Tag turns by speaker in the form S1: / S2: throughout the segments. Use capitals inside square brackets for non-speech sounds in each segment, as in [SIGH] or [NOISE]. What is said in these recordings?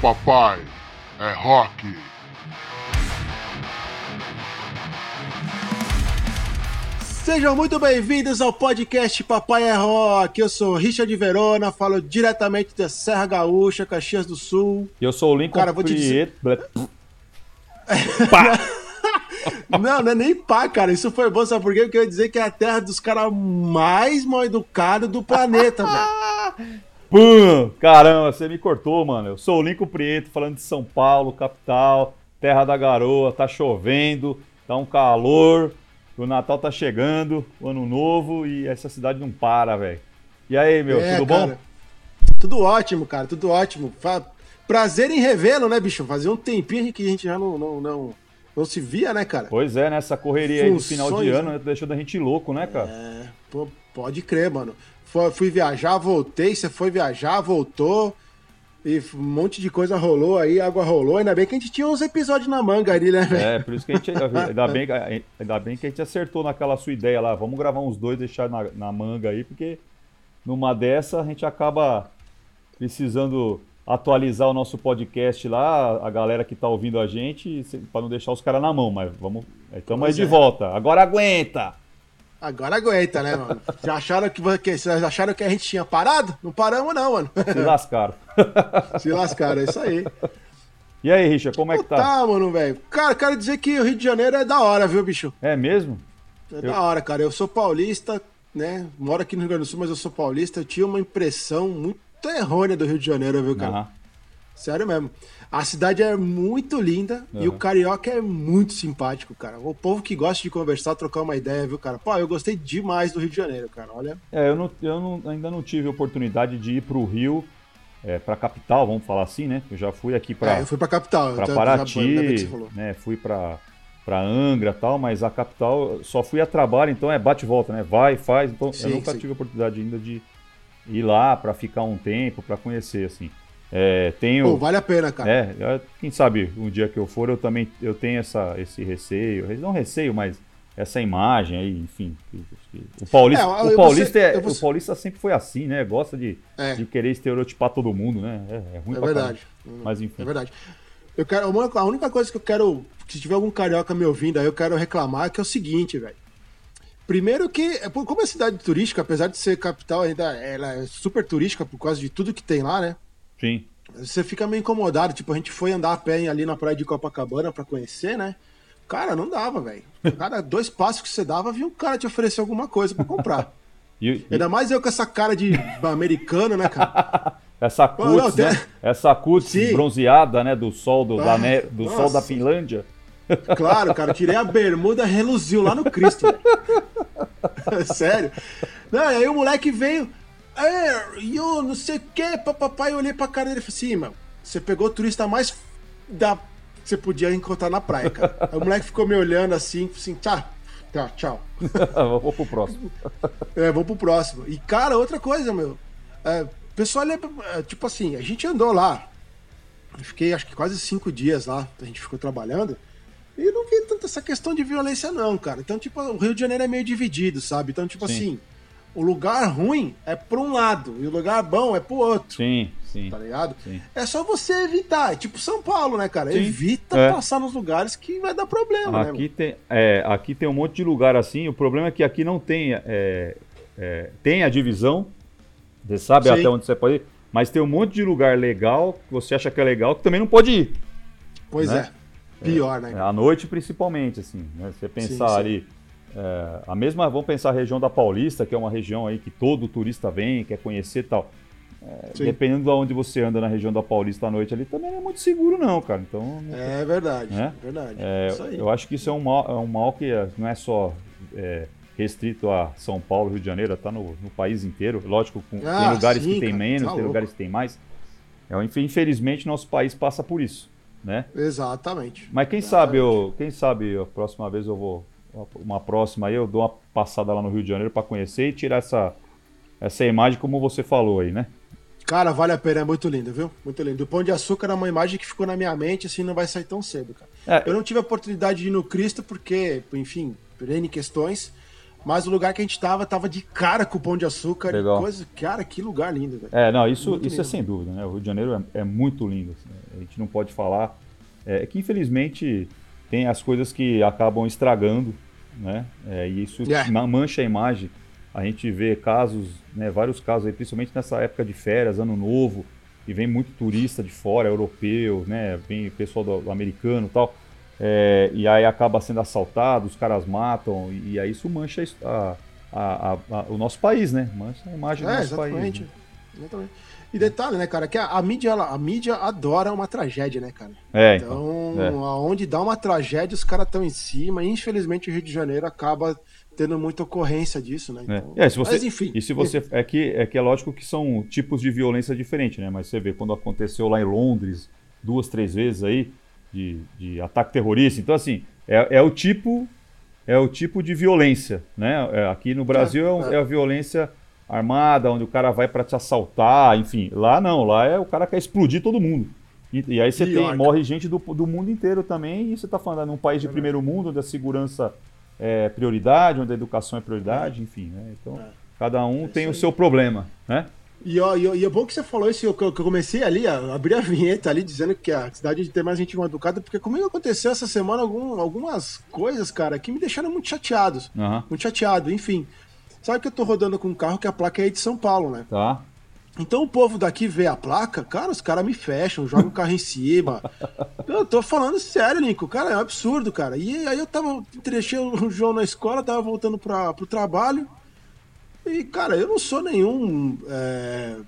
S1: Papai é rock.
S2: Sejam muito bem-vindos ao podcast Papai é Rock. Eu sou Richard Verona, falo diretamente da Serra Gaúcha, Caxias do Sul.
S3: E eu sou o Lincoln
S2: Cara, vou te dizer-
S3: Prieto. [LAUGHS]
S2: Não, não é nem pá, cara. Isso foi bom, sabe por quê? Porque eu ia dizer que é a terra dos caras mais mal educados do planeta, [LAUGHS] velho.
S3: Pum! Caramba, você me cortou, mano. Eu sou o Lincoln Prieto, falando de São Paulo, capital, terra da garoa, tá chovendo, tá um calor, o Natal tá chegando, o ano novo e essa cidade não para, velho. E aí, meu,
S2: É,
S3: tudo
S2: cara.
S3: bom?
S2: Tudo ótimo, cara, tudo ótimo. Prazer em revê-lo, né, bicho? Fazia um tempinho que a gente já não, não, não, não se via, né, cara?
S3: Pois é, nessa correria aí do final de
S2: Funções,
S3: ano,
S2: né?
S3: né? deixou da gente louco, né, cara?
S2: É, pô, pode crer, mano. Fui viajar, voltei, você foi viajar, voltou. E um monte de coisa rolou aí, água rolou. Ainda bem que a gente tinha uns episódios na manga ali, né, velho?
S3: É, por isso que a gente. Ainda bem, que- ainda bem que a gente acertou naquela sua ideia lá. Vamos gravar uns dois, deixar na, na manga aí, porque numa dessa a gente acaba precisando atualizar o nosso podcast lá, a galera que tá ouvindo a gente, para não deixar os caras na mão, mas vamos. Estamos aí
S2: Pois
S3: de
S2: é.
S3: volta. Agora aguenta!
S2: Agora aguenta, né, mano? Já acharam que, que- vocês acharam que a gente tinha parado? Não paramos, não, mano.
S3: Se lascaram. [LAUGHS]
S2: Se lascaram, é isso aí.
S3: E aí, Richard, como é que tá?
S2: Tá, mano, velho. Cara, quero dizer que o Rio de Janeiro é da hora, viu, bicho?
S3: É mesmo?
S2: É da hora, cara. Eu sou paulista, né? Moro aqui no Rio Grande do Sul, mas eu sou paulista. Eu tinha uma impressão muito errônea do Rio de Janeiro, viu, cara?
S3: Aham.
S2: Sério mesmo. A cidade é muito linda e o carioca é muito simpático, cara. O povo que gosta de conversar, trocar uma ideia, viu, cara? Pô, eu gostei demais do Rio de Janeiro, cara. Olha.
S3: É, eu, não, eu não- ainda não tive oportunidade de ir pro Rio, é, pra capital, vamos falar assim, né? Eu já fui aqui pra.
S2: É, eu fui pra capital. que
S3: Paraty,
S2: você falou.
S3: né? Fui para para Angra e tal, mas a capital só fui a trabalho, então é bate e volta, né? Vai, faz. Então
S2: Sim,
S3: eu nunca
S2: sim.
S3: tive a oportunidade ainda de ir lá para ficar um tempo, para conhecer assim. É, tenho
S2: Pô, vale a pena, cara.
S3: é, quem sabe um dia que eu for eu também eu tenho essa esse receio, não receio, mas essa imagem aí, enfim. O paulista,
S2: É,
S3: o paulista
S2: ser-
S3: é, o paulista sempre foi assim, né? Gosta de,
S2: É.
S3: de querer estereotipar todo mundo, né? É, é ruim
S2: É
S3: pra
S2: verdade.
S3: caralho. Mas enfim.
S2: É verdade. Eu quero, a única coisa que eu quero, se tiver algum carioca me ouvindo aí, eu quero reclamar que é o seguinte, velho. Primeiro que, é, como é cidade turística, apesar de ser capital, ainda ela é super turística por causa de tudo que tem lá, né?
S3: Sim.
S2: Você fica meio incomodado. Tipo, a gente foi andar a pé ali na praia de Copacabana pra conhecer, né? Cara, não dava, velho. Cada [LAUGHS] dois passos que você dava, vinha um cara te oferecer alguma coisa pra comprar. [LAUGHS]
S3: E-
S2: Ainda mais eu com essa cara de americano, né, cara? [LAUGHS]
S3: Essa cutis,
S2: tem-
S3: né? Essa cutis bronzeada, né? Do sol, do, da
S2: Ah,
S3: ne- do sol da Finlândia.
S2: Claro, cara, tirei a bermuda, reluziu lá no Cristo. Sério. Não, e aí o moleque veio. É, eu não sei o que, papai, eu olhei pra cara dele e falei assim, mano, você pegou o turista mais da que você podia encontrar na praia, cara. Aí o moleque ficou me olhando assim, assim, tchau, tchau, tchau. [LAUGHS]
S3: Vou pro próximo. [LAUGHS]
S2: É, vamos pro próximo. E, cara, outra coisa, meu. É, o pessoal, é, é, tipo assim, a gente andou lá. Eu fiquei, acho que quase cinco dias lá. A gente ficou trabalhando. E não vi tanta essa questão de violência, não, cara. Então, tipo, o Rio de Janeiro é meio dividido, sabe? Então, tipo
S3: Sim.
S2: assim, o lugar ruim é pra um lado e o lugar bom é pro outro.
S3: Sim, sim.
S2: Tá ligado?
S3: Sim.
S2: É só você evitar. É tipo São Paulo, né, cara?
S3: Sim.
S2: Evita
S3: É.
S2: passar nos lugares que vai dar problema, né?
S3: Aqui tem, é, aqui tem um monte de lugar assim. O problema é que aqui não tem. é, é, tem a divisão. Você sabe
S2: Sim.
S3: até onde você pode ir. Mas tem um monte de lugar legal que você acha que é legal que também não pode ir.
S2: Pois
S3: né?
S2: é. Pior, né?
S3: É, À noite, principalmente, assim. Né? Você pensar ali. É, a mesma, vamos pensar a região da Paulista, que é uma região aí que todo turista vem, quer conhecer e tal. É, dependendo de onde você anda na região da Paulista à noite ali, também não é muito seguro, não, cara. Então,
S2: É verdade,
S3: Né?
S2: verdade.
S3: é, eu acho que isso é um mal, é um mal que é, não é só é, restrito a São Paulo, Rio de Janeiro, tá no, no país inteiro. Lógico, com-
S2: Ah,
S3: tem lugares
S2: sim,
S3: que tem
S2: cara,
S3: menos,
S2: tá
S3: tem
S2: louco.
S3: lugares que tem mais. É, inf- infelizmente, nosso país passa por isso, né?
S2: Exatamente.
S3: Mas quem sabe eu, quem sabe a próxima vez eu vou uma próxima aí eu dou uma passada lá no Rio de Janeiro para conhecer e tirar essa essa imagem como você falou aí, né?
S2: Cara, vale a pena, é muito lindo, viu? Muito lindo. O Pão de Açúcar é uma imagem que ficou na minha mente, assim, não vai sair tão cedo, cara.
S3: É.
S2: Eu não tive a oportunidade de ir no Cristo porque, enfim, por N questões. Mas o lugar que a gente tava, tava de cara com o Pão de Açúcar.
S3: Legal.
S2: Coisa, cara, que lugar lindo, velho.
S3: É, não, isso,
S2: Muito
S3: isso é sem dúvida, né? O Rio de Janeiro é, é muito lindo. assim, né? A gente não pode falar. É que infelizmente tem as coisas que acabam estragando, né? É, e isso
S2: É.
S3: ma- mancha a imagem. A gente vê casos, né, vários casos aí, principalmente nessa época de férias, ano novo, e vem muito turista de fora, europeu, né? Vem pessoal do, do americano e tal. É, e aí acaba sendo assaltado, os caras matam, e, e aí isso mancha a a- a- o nosso país, né? Mancha a imagem do
S2: É,
S3: nosso país.
S2: exatamente.
S3: né?
S2: Exatamente. E detalhe, né, cara, que a, a mídia, ela- a mídia adora uma tragédia, né, cara?
S3: É, então.
S2: Então,
S3: é.
S2: aonde dá uma tragédia, os caras estão em cima. E, infelizmente, o Rio de Janeiro acaba tendo muita ocorrência disso, né?
S3: É.
S2: Então,
S3: É, se você,
S2: Mas enfim.
S3: E se você. É que, é que é lógico que são tipos de violência diferentes, né? Mas você vê quando aconteceu lá em Londres, duas, três vezes aí, de, de ataque terrorista. Então, assim, é, é o tipo. É o tipo de violência, né? É, aqui no Brasil é, um-
S2: é.
S3: é a violência armada, onde o cara vai para te assaltar, enfim. Lá não, lá é o cara quer explodir todo mundo. E, e aí você tem, morre gente do, do mundo inteiro também, e você está falando num país de primeiro mundo, onde a segurança é prioridade, onde a educação é prioridade, enfim, né? Então,
S2: É.
S3: cada um
S2: É
S3: tem o seu problema, né?
S2: E, ó, e, e é bom que você falou isso, que eu, que eu comecei ali a abrir a vinheta ali, dizendo que a cidade de ter mais gente mal educada, porque comigo aconteceu essa semana algum- algumas coisas, cara, que me deixaram muito chateados.
S3: Aham,
S2: Muito chateado, enfim. Sabe que eu tô rodando com um carro que a placa é de São Paulo, né?
S3: tá.
S2: Então o povo daqui vê a placa, cara, os caras me fecham, jogam o carro em cima. [LAUGHS] Eu tô falando sério, Nico, cara, é um absurdo, cara. E aí eu tava, deixei o João na escola, tava voltando pra, pro trabalho. E, cara, eu não sou nenhum é,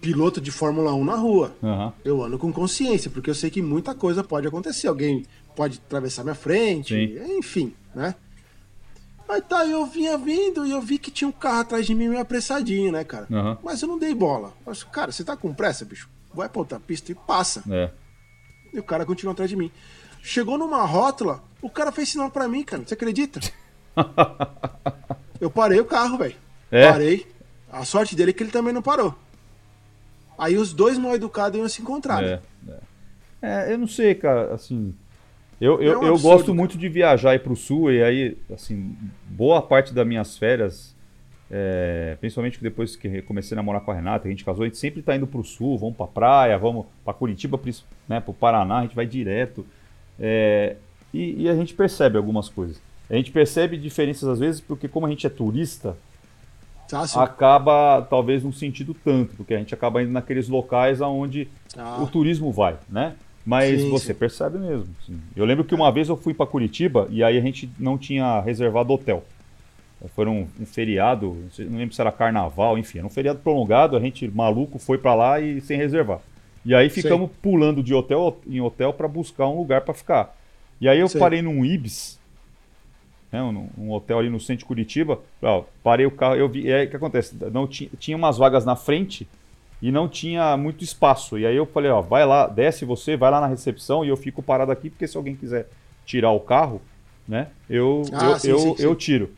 S2: piloto de Fórmula 1 na rua.
S3: Aham,
S2: Eu ando com consciência, porque eu sei que muita coisa pode acontecer. Alguém pode atravessar minha frente,
S3: Sim.
S2: enfim, né? Aí tá, eu vinha vindo e eu vi que tinha um carro atrás de mim meio apressadinho, né, cara?
S3: aham,
S2: Mas eu não dei bola. Eu falei, cara, você tá com pressa, bicho? Vai pra outra pista e passa.
S3: é.
S2: E o cara continuou atrás de mim. Chegou numa rótula, o cara fez sinal pra mim, cara. Você acredita? [LAUGHS] eu parei o carro, velho.
S3: É?
S2: Parei. A sorte dele é que ele também não parou. Aí os dois mal educados iam se encontrar. né?
S3: É, é. É, eu não sei, cara, assim. Eu, eu,
S2: É um
S3: eu gosto muito de viajar aí pro sul, e aí, assim, boa parte das minhas férias, é, principalmente depois que comecei a namorar com a Renata, a gente casou, a gente sempre tá indo pro sul, vamos pra praia, vamos pra Curitiba, né, pro Paraná, a gente vai direto. É, e, e a gente percebe algumas coisas. A gente percebe diferenças às vezes, porque como a gente é turista,
S2: Tá,
S3: acaba talvez não sentindo tanto, porque a gente acaba indo naqueles locais aonde
S2: Ah,
S3: o turismo vai, né? Mas
S2: Sim,
S3: você
S2: sim.
S3: percebe mesmo. sim. Eu lembro que uma vez eu fui para Curitiba e aí a gente não tinha reservado hotel. Foi um, um feriado, não lembro se era carnaval, enfim, era um feriado prolongado, a gente maluco foi para lá e sem reservar. E aí ficamos pulando de hotel em hotel para buscar um lugar para ficar. E aí eu parei num Ibis, né, um, um hotel ali no centro de Curitiba. Ó, parei o carro, eu vi, e aí o que acontece? Não tinha umas vagas na frente e não tinha muito espaço. E aí eu falei, ó, vai lá, desce você, vai lá na recepção e eu fico parado aqui, porque se alguém quiser tirar o carro, né, eu,
S2: Ah,
S3: eu,
S2: sim,
S3: eu,
S2: sim, sim.
S3: eu tiro.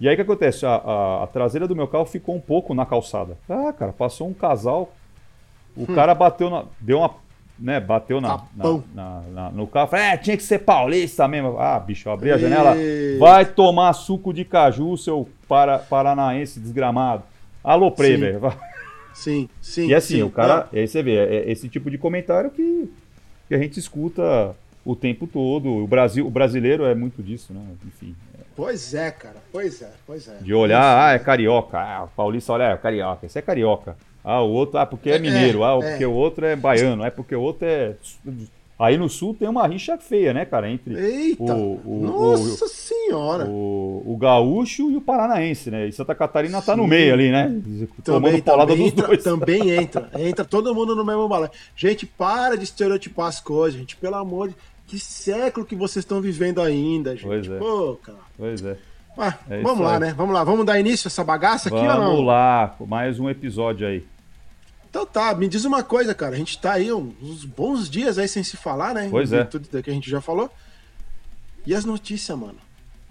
S3: E aí o que acontece? A, a- a traseira do meu carro ficou um pouco na calçada. Ah, cara, passou um casal, o cara bateu na. Deu uma. Né, bateu na, na,
S2: Hum.
S3: Na- na- no carro. Falei, é, tinha que ser paulista mesmo. Ah, bicho, eu abri a janela.
S2: Eita.
S3: Vai tomar suco de caju, seu para, paranaense desgramado. Alô, velho.
S2: Sim, sim.
S3: E assim,
S2: sim.
S3: o cara. Aí você vê, é é esse tipo de comentário que, que a gente escuta o tempo todo. O, Brasil, o brasileiro é muito disso, né? Enfim.
S2: Não, Pois é, cara. Pois é, pois é.
S3: De olhar, ah, é carioca. Ah, o paulista olha, é carioca. Esse é carioca. Ah, o outro, ah, porque é
S2: É,
S3: mineiro. Ah,
S2: é.
S3: porque o outro é baiano. É porque o outro é. Aí no sul tem uma rixa feia, né, cara? Entre
S2: Eita!
S3: o- o-
S2: Nossa senhora!
S3: o, o gaúcho e o paranaense, né? E Santa Catarina tá no
S2: Sim.
S3: meio ali, né?
S2: Também
S3: dos
S2: entra,
S3: dois.
S2: também [LAUGHS] entra. Entra todo mundo no mesmo balé. Gente, para de estereotipar as coisas, gente. Pelo amor de Que século que vocês estão vivendo ainda, gente.
S3: Pois é.
S2: Pô, cara.
S3: Pois é.
S2: Ah,
S3: É
S2: vamos lá,
S3: aí.
S2: né? Vamos lá. Vamos dar início a essa bagaça aqui ou
S3: Vamos
S2: não?
S3: lá, mais um episódio aí.
S2: Então tá, me diz uma coisa, cara. A gente tá aí uns bons dias aí sem se falar, né?
S3: Pois é.
S2: Tudo que a gente já falou. E as notícias, mano?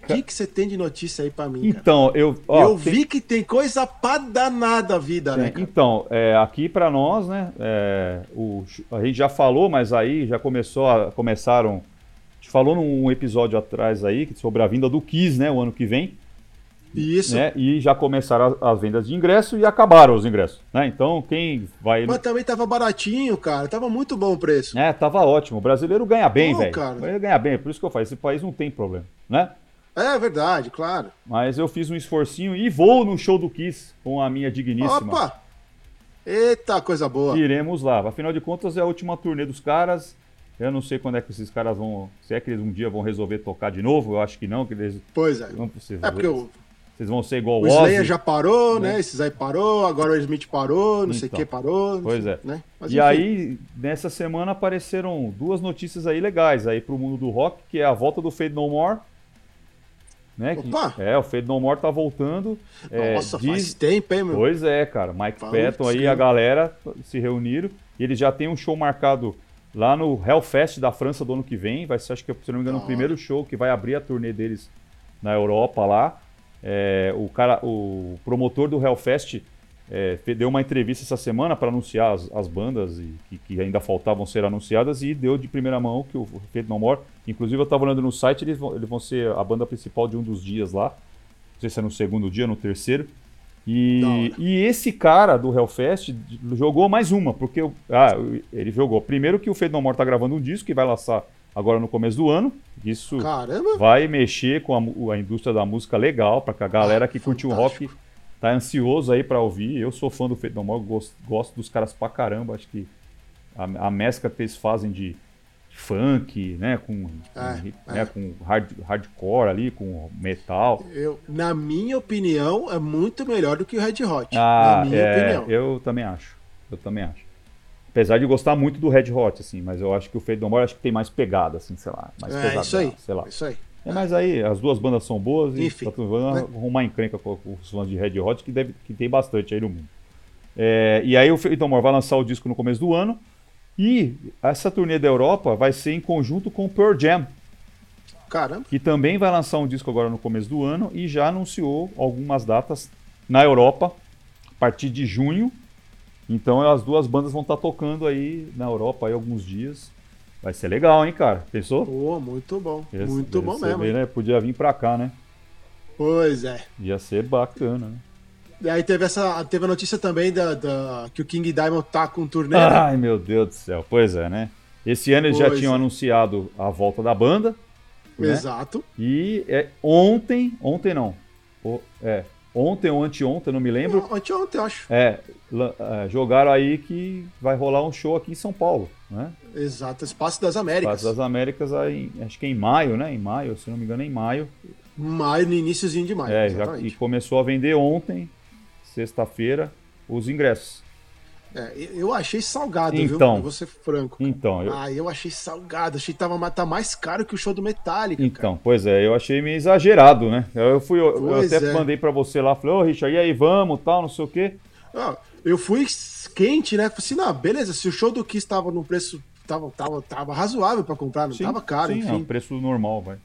S2: O que que você tem de notícia aí pra mim, cara?
S3: Então, eu. ó,
S2: Eu
S3: tem-
S2: vi que tem coisa pra danar da vida, né,
S3: tem-
S2: cara?
S3: Então, é, aqui pra nós, né? é, o, a gente já falou, mas aí já começou a, começaram. A gente falou num episódio atrás aí sobre a vinda do Kiss, né? O ano que vem.
S2: Isso.
S3: Né? E já começaram as, as, vendas de ingresso e acabaram os ingressos. Né? Então, quem vai.
S2: Mas também tava baratinho, cara. Tava muito bom o preço.
S3: É, tava ótimo. O brasileiro ganha bem, velho. Ele ganha bem, por isso que eu falo. Esse país não tem problema, né?
S2: É verdade, claro.
S3: Mas eu fiz um esforcinho e vou no show do Kiss com a minha digníssima. Opa!
S2: Eita, coisa boa.
S3: Iremos lá. Afinal de contas, é a última turnê dos caras. Eu não sei quando é que esses caras vão. Se é que eles um dia vão resolver tocar de novo. Eu acho que não. Que eles,
S2: pois é.
S3: Não,
S2: vocês, é porque o,
S3: vocês vão ser igual
S2: o
S3: Ozzy.
S2: O Slayer já parou, né? né? Esses aí parou. Agora o Smith parou. Não então, sei o que parou.
S3: Pois é.
S2: Né?
S3: Mas, e enfim. aí, nessa semana apareceram duas notícias aí legais aí pro mundo do rock, que é a volta do Fade No More né?
S2: Opa!
S3: Que, é, o Fade No More tá voltando.
S2: Nossa,
S3: é,
S2: diz... faz tempo, hein, meu?
S3: Pois é, cara. Mike Fala Patton aí, a galera se reuniram. E eles já tem um show marcado lá no Hellfest da França do ano que vem. Vai ser, acho que, se não me engano, o primeiro show que vai abrir a turnê deles na Europa lá. É, o, cara, o promotor do Hellfest é, deu uma entrevista essa semana para anunciar as, as bandas e, que, que, ainda faltavam ser anunciadas e deu de primeira mão que o Fate No More, inclusive eu estava olhando no site, eles vão, eles vão ser a banda principal de um dos dias lá, não sei se é no segundo dia ou no terceiro, e, e esse cara do Hellfest jogou mais uma, porque ah, ele jogou. Primeiro que o Fate No More está gravando um disco que vai lançar agora no começo do ano, isso
S2: Caramba.
S3: vai mexer com a, a indústria da música legal, para que a galera ah, que curte o rock tá ansioso aí para ouvir. Eu sou fã do Fate No More, gosto, gosto dos caras pra caramba. Acho que a, a mescla que eles fazem de funk, né, com, é, com, né, com hard, hardcore ali, com metal.
S2: Eu, na minha opinião, é muito melhor do que o Red Hot.
S3: Ah,
S2: na minha
S3: é,
S2: opinião.
S3: Eu também acho. Eu também acho. Apesar de gostar muito do Red Hot, assim, mas eu acho que o Fade No More acho que tem mais pegada, assim, sei lá, mais
S2: é,
S3: pesada,
S2: isso aí,
S3: sei lá.
S2: Isso aí.
S3: É, mas aí as duas bandas são boas e
S2: Enfim,
S3: tá tudo né? arrumar encrenca com, os fãs de Red Hot, que, deve, que tem bastante aí no mundo. É, e aí o Feito Amor vai lançar o disco no começo do ano. E essa turnê da Europa vai ser em conjunto com o Pearl Jam.
S2: Caramba.
S3: Que também vai lançar um disco agora no começo do ano e já anunciou algumas datas na Europa a partir de junho. Então as duas bandas vão estar tocando aí na Europa aí alguns dias. Vai ser legal, hein, cara? Pensou?
S2: Pô, muito bom. Esse, muito bom mesmo.
S3: Bem, né? Podia vir pra cá, né?
S2: Pois é.
S3: Ia ser bacana, né?
S2: E aí teve, essa, teve a notícia também da, da, que o King Diamond tá com um turnê.
S3: Né? Ai, meu Deus do céu. Pois é, né? Esse ano eles pois já tinham é. anunciado a volta da banda.
S2: Né? Exato.
S3: E é, ontem, ontem não. O, é, ontem ou anteontem, não me lembro.
S2: Anteontem, eu acho.
S3: É, é, jogaram aí que vai rolar um show aqui em São Paulo, né?
S2: Exato, Espaço das Américas.
S3: Espaço das Américas, aí, acho que é em maio, né? Em maio, se não me engano, é em maio.
S2: Maio, no iníciozinho de maio.
S3: É, já, e começou a vender ontem, sexta-feira, os ingressos.
S2: É, eu achei salgado,
S3: então,
S2: viu? Vou ser franco.
S3: Então,
S2: eu... Ah, eu achei salgado. Achei que tava, tá mais caro que o show do Metallica.
S3: Então, cara. pois é, eu achei meio exagerado, né? Eu fui, eu, eu até é. mandei para você lá, falei, ô Richard, e aí, vamos, tal, não sei o quê.
S2: Ah, eu fui quente, né? Falei assim, não, beleza, se o show do Kiss tava no preço, tava, tava, tava razoável para comprar, não sim, tava caro, sim, enfim. É um
S3: preço normal, vai.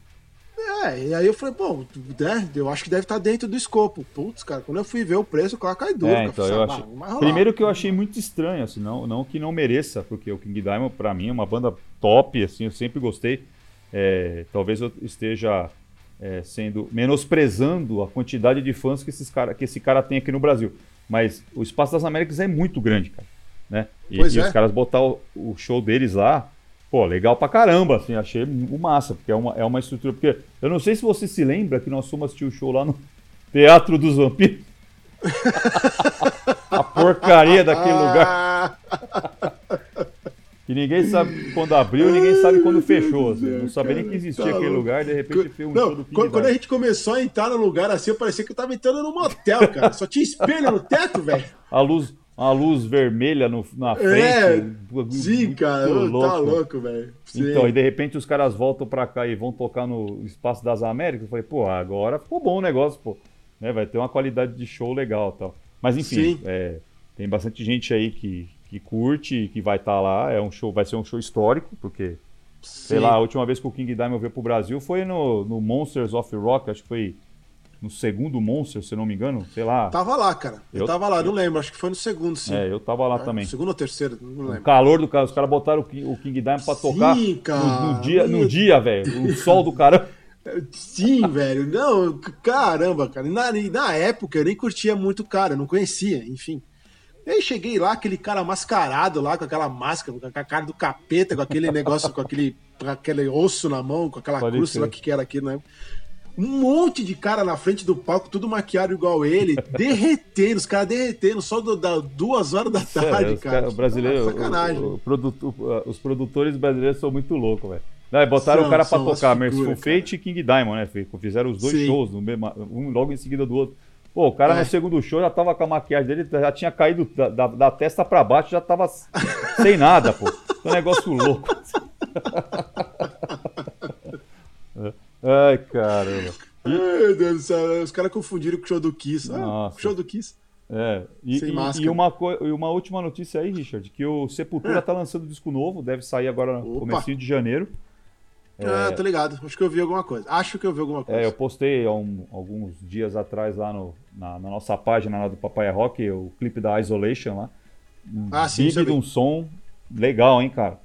S2: É, e aí eu falei, pô, né, eu acho que deve estar tá dentro do escopo. Putz, cara, quando eu fui ver o preço, o carro cai duro.
S3: É, então, eu achei... Primeiro que eu achei muito estranho, assim, não, não que não mereça, porque o King Diamond, pra mim, é uma banda top, assim, eu sempre gostei. É, talvez eu esteja é, sendo menosprezando a quantidade de fãs que, esses cara, que esse cara tem aqui no Brasil. Mas o Espaço das Américas é muito grande, cara. Né? E, e
S2: é.
S3: os caras botar o, o show deles lá, Pô, legal pra caramba, assim, achei o massa, porque é uma, é uma estrutura. Porque eu não sei se você se lembra que nós fomos assistir o show lá no Teatro dos Vampiros. [LAUGHS] a porcaria daquele lugar. E ninguém sabe quando abriu, ninguém sabe quando fechou. Assim. Não sabia nem que existia tá aquele lugar, de repente fez um
S2: não,
S3: show do
S2: King Quando, quando a gente começou a entrar no lugar assim, eu parecia que eu tava entrando num motel, cara. Só tinha espelho no teto, velho.
S3: A luz, uma luz vermelha no, na é, frente.
S2: É, sim, cara, louco. tá louco, velho.
S3: Então, e de repente os caras voltam pra cá e vão tocar no Espaço das Américas. Eu falei, pô, agora ficou bom o negócio, pô. Né, vai ter uma qualidade de show legal tal. Mas enfim, é, tem bastante gente aí que, que curte e que vai estar tá lá. É um show, vai ser um show histórico, porque, Sim. sei lá, a última vez que o King Diamond veio pro Brasil foi no, no Monsters of Rock, acho que foi no segundo Monster, se não me engano, sei lá.
S2: Tava lá, cara. Eu, eu tava lá, não lembro, acho que foi no segundo, sim.
S3: É, eu tava lá
S2: é,
S3: também.
S2: Segundo ou terceiro, não lembro.
S3: O calor do cara, os caras botaram o King, o King Diamond pra tocar
S2: sim, cara.
S3: No, no dia, no dia velho. O sol do cara. [LAUGHS]
S2: Sim, velho. Não, caramba, cara. Na, na época eu nem curtia muito o cara, não conhecia, enfim. Aí cheguei lá, aquele cara mascarado lá, com aquela máscara, com a cara do capeta, com aquele negócio, com aquele, com aquele osso na mão, com aquela
S3: Pode
S2: cruz, sei lá o que, que era aquilo, né? Um monte de cara na frente do palco, tudo maquiado igual ele, [LAUGHS] derretendo, os caras derretendo, só do, da, duas horas da
S3: Sério,
S2: tarde,
S3: os
S2: cara.
S3: cara- o brasileiro,
S2: sacanagem.
S3: o- o produto- o- os produtores brasileiros são muito loucos, velho. Não, botaram
S2: São,
S3: o cara pra tocar Merciful
S2: cara.
S3: Fate e King Diamond, né? filho? Fizeram os dois
S2: Sim.
S3: shows, no mesmo- um logo em seguida do outro. Pô, o cara
S2: É.
S3: no segundo show já tava com a maquiagem dele, já tinha caído da, da- da testa pra baixo, já tava [LAUGHS] sem nada, pô. Um negócio louco. [LAUGHS] Ai, caramba.
S2: Meu Deus do céu, os caras confundiram com o show do Kiss. Ah, show do Kiss.
S3: É, e,
S2: Sem
S3: e- e uma, e uma última notícia aí, Richard, que o Sepultura
S2: É.
S3: tá lançando disco novo, deve sair agora no comecinho de janeiro.
S2: Ah, tô ligado. Acho que eu vi alguma coisa. Acho que eu vi alguma coisa.
S3: É, eu postei um- alguns dias atrás lá no- na, na nossa página lá do Papai Rock, o clipe da Isolation lá. Um
S2: Ah, sim,
S3: de um som legal, hein, cara?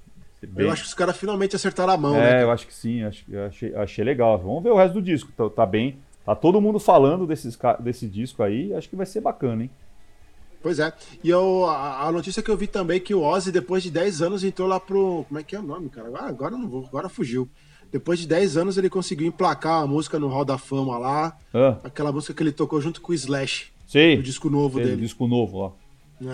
S3: Bem-
S2: Eu acho que os caras finalmente acertaram a mão,
S3: é,
S2: né?
S3: eu acho que sim, acho, achei, achei legal. Vamos ver o resto do disco, tá, tá bem. Tá todo mundo falando desses, desse disco aí, acho que vai ser bacana, hein?
S2: Pois é. E eu, a, a notícia que eu vi também é que o Ozzy, depois de 10 anos, entrou lá pro. Como é que é o nome, cara? Ah, agora não vou, agora fugiu. Depois de 10 anos, ele conseguiu emplacar a música no Hall da Fama lá.
S3: Ah,
S2: Aquela música que ele tocou junto com o Slash,
S3: sei,
S2: o disco novo
S3: sei, o
S2: dele.
S3: disco novo lá.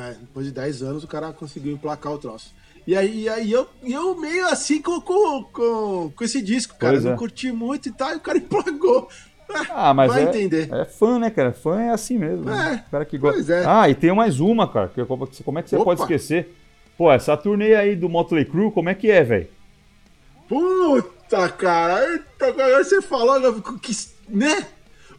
S2: É, depois de 10 anos, o cara conseguiu emplacar o troço. E aí, e aí eu, eu meio assim com, com, com, com esse disco, cara.
S3: Pois
S2: não
S3: é.
S2: curti muito e tal, e o cara [LAUGHS] emplacou.
S3: Ah, mas
S2: Vai
S3: é,
S2: entender.
S3: é fã, né, cara? Fã é assim mesmo. né?
S2: É,
S3: O cara que gosta.
S2: pois é.
S3: Ah, e tem mais uma, cara. que eu- Como é que você
S2: Opa.
S3: pode esquecer? Pô, essa turnê aí do Motley Crue, como é que é, velho?
S2: Puta, cara. Eita, agora você falou que, né?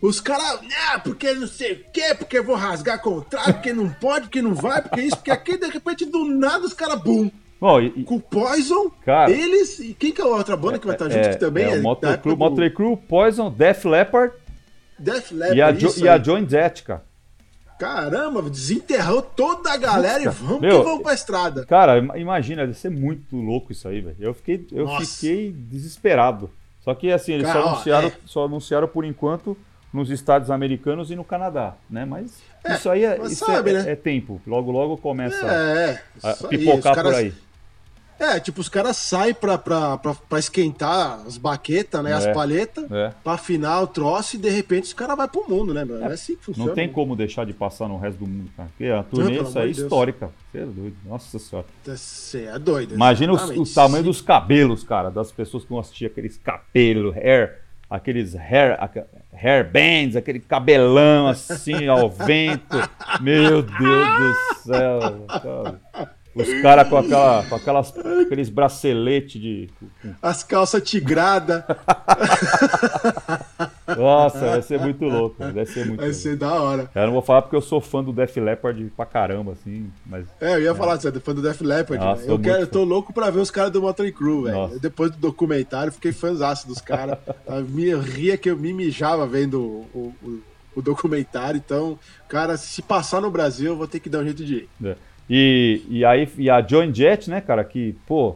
S2: Os caras, né, porque não sei o quê, porque eu vou rasgar contrato, porque não pode, porque não vai, porque isso, porque aquilo, de repente, do nada, os caras, bum,
S3: Bom, e,
S2: com o Poison,
S3: Cara.
S2: eles, e quem que é a outra banda que vai estar junto que também?
S3: é, o Motley
S2: época
S3: Crue,
S2: do
S3: Motley Crue, Poison, Def Leppard
S2: Def Leppard,
S3: e a, jo e a
S2: aí.
S3: Joan Jett, cara.
S2: Caramba, desenterrou toda a galera e vamos
S3: meu,
S2: que vamos pra estrada.
S3: Cara, im- imagina, deve ser muito louco isso aí, velho. Eu fiquei, eu
S2: Nossa.
S3: fiquei desesperado. Só que assim, eles
S2: Cara,
S3: só anunciaram,
S2: é.
S3: só anunciaram por enquanto nos estados americanos e no Canadá, né? Mas isso aí é, isso
S2: sabe,
S3: é,
S2: né?
S3: é tempo. Logo, logo começa
S2: É,
S3: a
S2: aí,
S3: pipocar
S2: caras-
S3: por aí.
S2: É, tipo, os caras saem pra, pra, pra, pra esquentar as baquetas, né? As
S3: É.
S2: palhetas,
S3: É.
S2: pra afinar o troço e de repente os caras vão pro mundo, né, mano? É assim que funciona.
S3: Não tem como deixar de passar no resto do mundo, cara. Porque a turnê isso aí é
S2: Deus.
S3: histórica. Você é doido. Nossa senhora.
S2: Você é doido.
S3: Imagina
S2: exatamente.
S3: o tamanho dos cabelos, cara, das pessoas que vão assistir aqueles cabelos, hair, aqueles hair, hair bands, aquele cabelão assim ao vento. [LAUGHS] Meu Deus do céu, cara. Os caras com, aquela, com aquelas, aqueles braceletes de.
S2: As calças tigradas, [LAUGHS]
S3: Nossa, vai ser muito louco. Vai ser muito
S2: vai
S3: louco.
S2: ser da hora.
S3: Eu não vou falar porque eu sou fã do Def Leppard pra caramba, assim, mas.
S2: É, eu ia falar, você é fã do Def Leppard,
S3: Nossa, sou
S2: Eu, quero, eu tô louco pra ver os caras do Motley Crue, velho. Depois do documentário, fiquei fãzaço dos caras. [LAUGHS] Me ria que eu me mijava vendo o, o, o documentário. Então, cara, se passar no Brasil, eu vou ter que dar um jeito de ir.
S3: É. E, e aí, e a Joan Jett, né, cara, que, pô,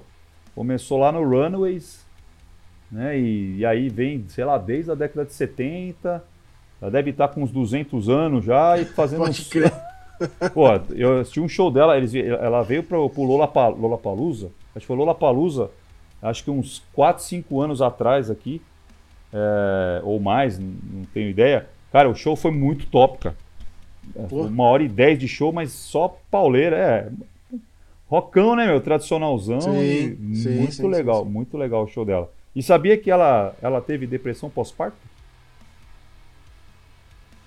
S3: começou lá no Runaways, né, e, e aí vem, sei lá, desde a década de 70, ela deve estar com uns 200 anos já e fazendo
S2: Pode
S3: uns...
S2: crer.
S3: Pô, eu assisti um show dela, eles, ela veio pro, pro Lollapa- Lollapalooza, acho que foi Lollapalooza, acho que uns 4, 5 anos atrás aqui, é, ou mais, não, não tenho ideia. Cara, o show foi muito top, cara. É,
S2: Pô.
S3: Uma hora e dez de show, mas só pauleira, é. Rockão, né, meu? Tradicionalzão.
S2: Sim, sim,
S3: muito
S2: sim,
S3: legal, muito legal o show dela. E sabia que ela, ela teve depressão pós-parto?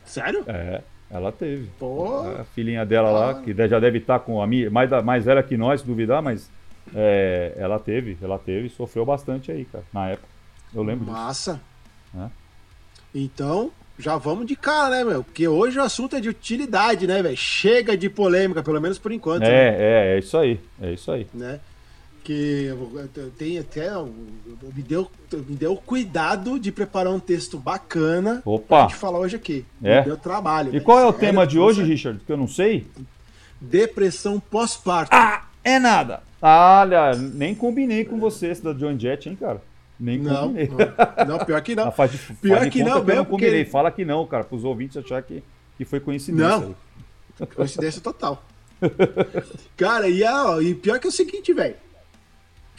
S2: Sério?
S3: É, ela teve.
S2: Pô.
S3: A filhinha dela lá, que já deve estar com a minha, mais, mais velha que nós, se duvidar, mas é, ela teve, ela teve, sofreu bastante aí, cara, na época. Eu lembro disso.
S2: Massa.
S3: né?
S2: Então, já vamos de cara, né, meu? Porque hoje o assunto é de utilidade, né, velho? Chega de polêmica, pelo menos por enquanto. né?
S3: É, é, é isso aí, é isso aí.
S2: né? Que tenho até. Me deu, me deu cuidado de preparar um texto bacana pra
S3: Opa!
S2: gente falar hoje aqui.
S3: É?
S2: Me deu trabalho.
S3: E
S2: velho,
S3: qual é o
S2: sério,
S3: tema de hoje. Richard? Que eu não sei?
S2: Depressão pós-parto.
S3: Ah, é nada. Olha, nem combinei com você esse da John Jett, hein, cara? Nem
S2: Não,
S3: combinei.
S2: não, não, pior que não. [LAUGHS]
S3: Ah, faz de-
S2: Pior
S3: faz
S2: que não
S3: eu
S2: mesmo,
S3: combinei.
S2: porque-
S3: Fala que não, cara, pros ouvintes achar que, que foi coincidência.
S2: Não. Coincidência total. [LAUGHS] Cara, e, ó, e pior que é o seguinte, velho.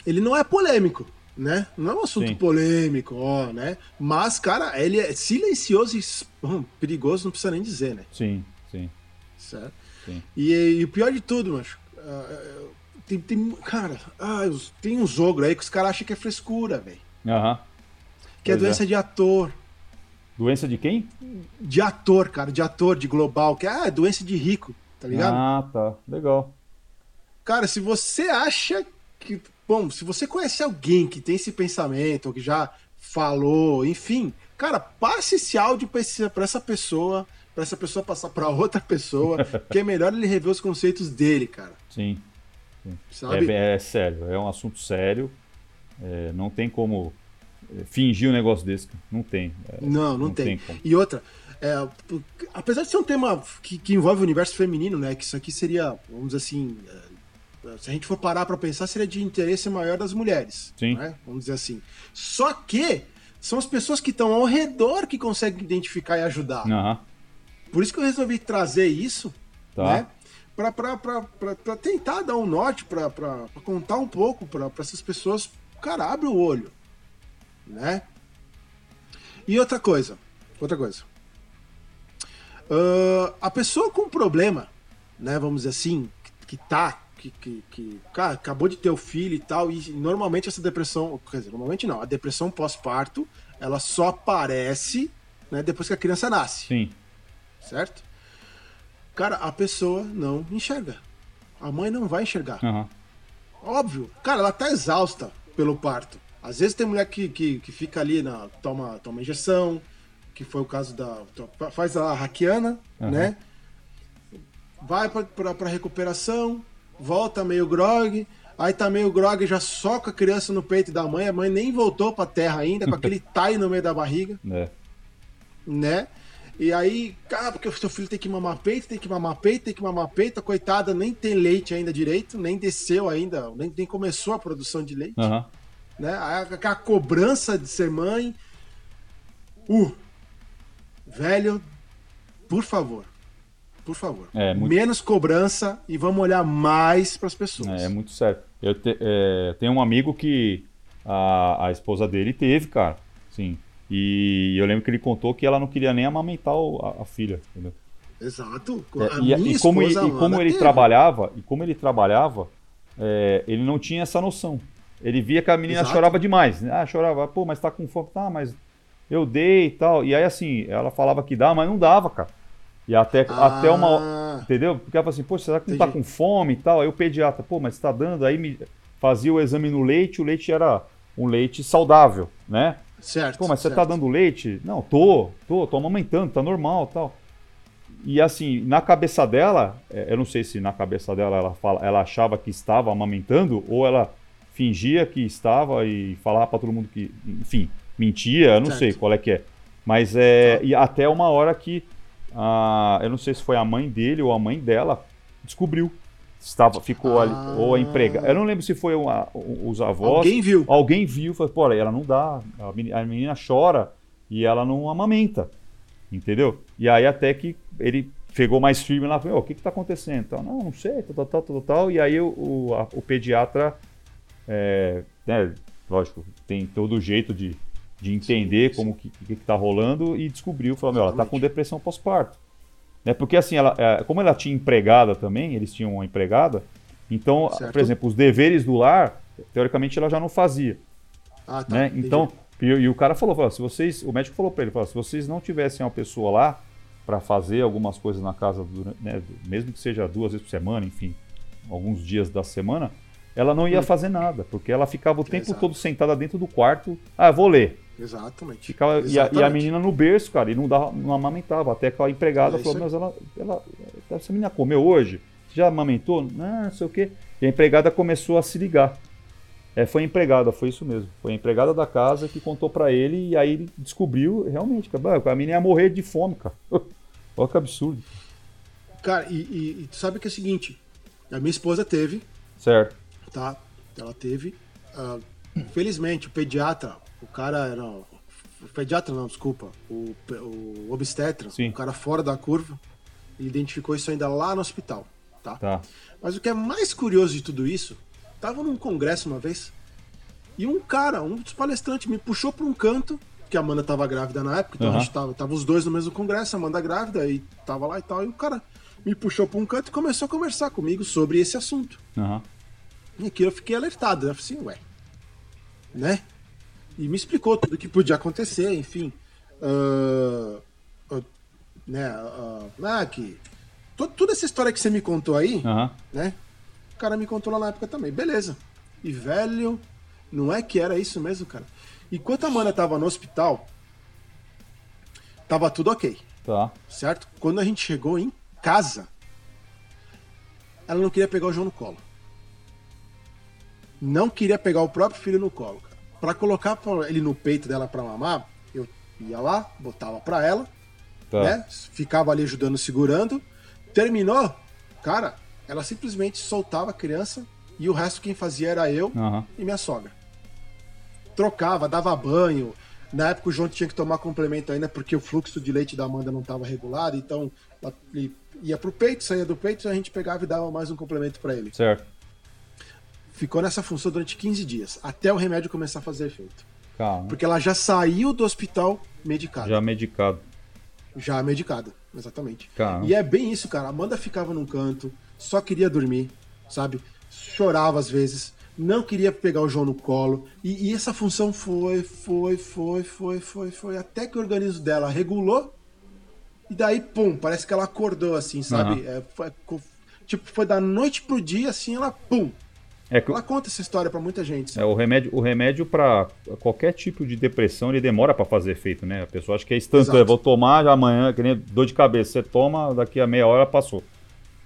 S2: Ele não é polêmico, né? Não é um assunto
S3: Sim.
S2: polêmico, ó, né? Mas, cara, ele é silencioso e [LAUGHS] hum, perigoso, não precisa nem dizer, né?
S3: Sim, sim.
S2: Certo?
S3: Sim.
S2: E, e o pior de tudo, macho, ah, tem, tem, cara, ah, os- tem uns ogros aí que os caras acham que é frescura, velho.
S3: Aham.
S2: Que é
S3: Pois
S2: doença
S3: é.
S2: de ator.
S3: Doença de quem?
S2: De ator, cara, de ator, de global, que ah, é doença de rico, tá ligado?
S3: Ah, tá. Legal.
S2: Cara, se você acha que. Bom, se você conhece alguém que tem esse pensamento, ou que já falou, enfim, cara, passe esse áudio pra essa pessoa, pra essa pessoa passar pra outra pessoa, [LAUGHS] que é melhor ele rever os conceitos dele, cara.
S3: Sim.
S2: Sabe?
S3: É, é sério, é um assunto sério. É, não tem como é, fingir um negócio desse. Não tem. É,
S2: Não, não,
S3: não
S2: tem.
S3: tem.
S2: E outra, é, apesar de ser um tema que, que envolve o universo feminino, né? Que isso aqui seria, vamos dizer assim, é, se a gente for parar pra pensar, seria de interesse maior das mulheres.
S3: Sim.
S2: né, Vamos dizer assim. Só que são as pessoas que estão ao redor que conseguem identificar e ajudar.
S3: Aham.
S2: Por isso que eu resolvi trazer isso,
S3: Tá.
S2: né? Pra tentar dar um norte, pra contar um pouco pra essas pessoas. Cara, abre o olho, né? E outra coisa, outra coisa. Ah, a pessoa com problema, né, vamos dizer assim, que, que tá, que, que, que cara, acabou de ter o filho e tal, e normalmente essa depressão, quer dizer, normalmente não, a depressão pós-parto, ela só aparece né, depois que a criança nasce
S3: Sim.
S2: certo? Cara, a pessoa não enxerga. A mãe não vai enxergar.
S3: Aham.
S2: Óbvio. Cara, ela tá exausta pelo parto. Às vezes tem mulher que, que, que fica ali na. toma, toma injeção, que foi o caso da. faz a raquiana,
S3: Aham.
S2: né? Vai pra recuperação, volta meio grog, aí tá meio grog já soca a criança no peito da mãe, a mãe nem voltou pra terra ainda, com aquele [LAUGHS] tai no meio da barriga
S3: É.
S2: né? E aí, cara, porque o seu filho tem que mamar peito, tem que mamar peito, tem que mamar peito, coitada nem tem leite ainda direito, nem desceu ainda, nem, nem começou a produção de leite,
S3: Aham.
S2: né? A, a, a cobrança de ser mãe. Uh, velho, por favor, por favor,
S3: É, muito-
S2: menos cobrança e vamos olhar mais para as pessoas.
S3: É, é muito sério. Eu te- é, tenho um amigo que a, a esposa dele teve, cara. Sim. E eu lembro que ele contou que ela não queria nem amamentar a, a filha. Entendeu?
S2: Exato.
S3: É, e, e como, e, e como ele
S2: teve.
S3: trabalhava, e como ele trabalhava, é, ele não tinha essa noção. Ele via que a menina
S2: Exato.
S3: chorava demais. né? Ah, chorava, pô, mas tá com fome, tá, mas eu dei e tal. E aí assim, ela falava que dá, mas não dava, cara. E até, até uma.
S2: Ah,
S3: Entendeu? Porque ela falou assim, pô, será que não tá com fome e tal? Aí o pediatra, pô, mas tá dando. Aí me fazia o exame no leite, o leite era um leite saudável, né?
S2: Certo.
S3: Pô, mas você
S2: certo.
S3: tá dando leite? Não, tô, tô, tô amamentando, tá normal tal. E assim, na cabeça dela, é, eu não sei se na cabeça dela ela, fala, ela achava que estava amamentando ou ela fingia que estava e falava pra todo mundo que, enfim, mentia, eu não
S2: Certo.
S3: sei qual é que é. Mas é. E até uma hora que. ah, eu não sei se foi a mãe dele ou a mãe dela descobriu. Estava, ficou ali.
S2: Ah.
S3: Ou a empregada. Eu não lembro se foi uma- os avós.
S2: Alguém viu.
S3: Alguém viu falou, pô, ela não dá, a meni- a menina chora e ela não amamenta, entendeu? E aí até que ele pegou mais firme lá, falou, "Ô, o que que tá acontecendo? Então, não, não sei, tal, tal, tal, tal. E aí o, o, a- o pediatra, é, né, lógico, tem todo o jeito de, de entender
S2: Sim,
S3: como que, que que tá rolando e descobriu, falou, meu, ela tá com depressão pós-parto. Né? Porque assim, ela, é, como ela tinha empregada também, eles tinham uma empregada, então,
S2: Certo.
S3: por exemplo, os deveres do lar, teoricamente ela já não fazia
S2: Ah, tá.
S3: né? Então, e, e o cara falou, falou, se vocês, o médico falou para ele, falou, se vocês não tivessem uma pessoa lá para fazer algumas coisas na casa, né, mesmo que seja duas vezes por semana, enfim, alguns dias da semana, ela não ia
S2: Hum.
S3: fazer nada, porque ela ficava o tempo
S2: Exato.
S3: todo sentada dentro do quarto, ah, vou ler.
S2: Exatamente.
S3: Ficava, e, a, e a
S2: Exatamente.
S3: menina no berço, cara, e não, dava, não amamentava. Até que a empregada
S2: É
S3: falou, mas ela, ela, essa menina comeu hoje? Já amamentou? Não, não sei o quê. E a empregada começou a se ligar. É, foi a empregada, foi isso mesmo. Foi a empregada da casa que contou pra ele e aí ele descobriu, realmente, cara, a menina ia morrer de fome, cara. [LAUGHS] Olha que absurdo.
S2: Cara, e, e- e tu sabe que é o seguinte: a minha esposa teve,
S3: Certo.
S2: Tá? Ela teve. ah, felizmente, o pediatra o cara era. O pediatra não, desculpa. O, o obstetra,
S3: Sim.
S2: o cara fora da curva, ele identificou isso ainda lá no hospital. Tá?
S3: Tá.
S2: Mas o que é mais curioso de tudo isso, tava num congresso uma vez, e um cara, um dos palestrantes, me puxou pra um canto, que a Amanda tava grávida na época, então
S3: Aham.
S2: a gente tava, tava os dois no mesmo congresso, a Amanda grávida, e tava lá e tal, e o cara me puxou pra um canto e começou a conversar comigo sobre esse assunto.
S3: Aham.
S2: E aqui eu fiquei alertado, né? Eu falei assim, ué, né? E me explicou tudo o que podia acontecer, enfim. Ah, ah, né, ah, ah, que... to- Toda essa história que você me contou aí, né? O cara me contou lá na época também. Beleza. E velho, não é que era isso mesmo, cara. Enquanto a Amanda tava no hospital, tava tudo ok,
S3: Tá.
S2: certo? Quando a gente chegou em casa, ela não queria pegar o João no colo. Não queria pegar o próprio filho no colo, cara. Pra colocar ele no peito dela pra mamar, eu ia lá, botava pra ela,
S3: Tá.
S2: né? Ficava ali ajudando, segurando. Terminou, cara, ela simplesmente soltava a criança e o resto quem fazia era eu
S3: Aham.
S2: e minha sogra. Trocava, dava banho. Na época o João tinha que tomar complemento ainda porque o fluxo de leite da Amanda não estava regulado, então ele ia pro peito, saía do peito, a gente pegava e dava mais um complemento para ele.
S3: Certo.
S2: Ficou nessa função durante 15 dias, até o remédio começar a fazer efeito.
S3: Calma.
S2: Porque ela já saiu do hospital medicada.
S3: Já medicado.
S2: Já medicada, exatamente.
S3: Caramba.
S2: E é bem isso, cara. A Amanda ficava num canto, só queria dormir, sabe? Chorava às vezes, não queria pegar o João no colo. E, e essa função foi, foi, foi, foi, foi, foi, até que o organismo dela regulou. E daí, pum, parece que ela acordou assim, sabe?
S3: Aham.
S2: É, foi- tipo, foi da noite pro dia, assim, ela, pum.
S3: É que
S2: Ela conta essa história pra muita gente.
S3: é,
S2: sabe?
S3: o remédio, o remédio para qualquer tipo de depressão, ele demora para fazer efeito, né? A pessoa acha que é instantâneo,
S2: Exato.
S3: vou tomar já amanhã, que nem dor de cabeça, você toma, daqui a meia hora passou.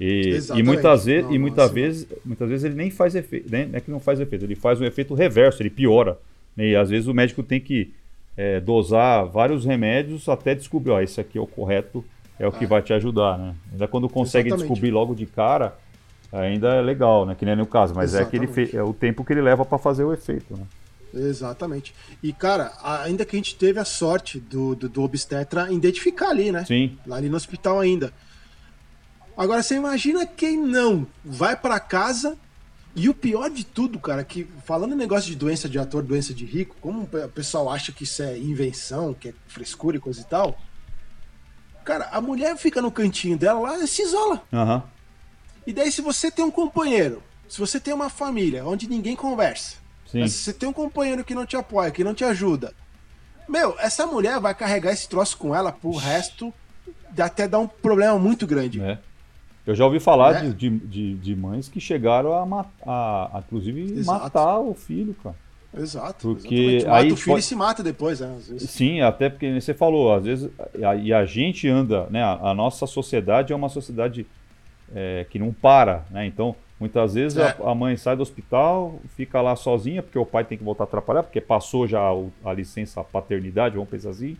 S3: E, e
S2: Exatamente.
S3: muitas vezes,
S2: Não,
S3: e
S2: não,
S3: muitas
S2: assim-
S3: vezes, muitas vezes ele nem faz efeito, não é que não faz efeito, ele faz um efeito reverso, ele piora. né? E às vezes o médico tem que é, dosar vários remédios até descobrir, ó, esse aqui é o correto, é o que
S2: É.
S3: vai te ajudar, né? Ainda quando consegue
S2: Exatamente.
S3: descobrir logo de cara, ainda é legal, né? Que nem no caso, mas é, que ele
S2: Exatamente.
S3: fe- é o tempo que ele leva para fazer o efeito, né?
S2: Exatamente. E, cara, ainda que a gente teve a sorte do, do, do obstetra identificar ali, né?
S3: Sim,
S2: lá ali no hospital ainda. Agora você imagina quem não vai pra casa e o pior de tudo, cara, que falando em negócio de doença de ator, doença de rico, como o pessoal acha que isso é invenção, que é frescura e coisa e tal. Cara, a mulher fica no cantinho dela lá e se isola.
S3: aham,
S2: E daí, se você tem um companheiro, se você tem uma família onde ninguém conversa, se você tem um companheiro que não te apoia, que não te ajuda, meu, essa mulher vai carregar esse troço com ela pro resto, até dar um problema muito grande.
S3: né? Eu já ouvi falar
S2: Né?
S3: de, de, de, mães que chegaram a, ma- a, a, inclusive,
S2: Exato.
S3: matar o filho, cara.
S2: Exato.
S3: Porque aí
S2: o filho
S3: pode-
S2: e se mata depois, né?
S3: Sim, até porque você falou, às vezes, a- e a gente anda, né? A, a nossa sociedade é uma sociedade é, que não para, né? Então, muitas vezes
S2: É.
S3: a, a mãe sai do hospital, fica lá sozinha, porque o pai tem que voltar a trabalhar, porque passou já o- a licença paternidade, vamos pensar assim.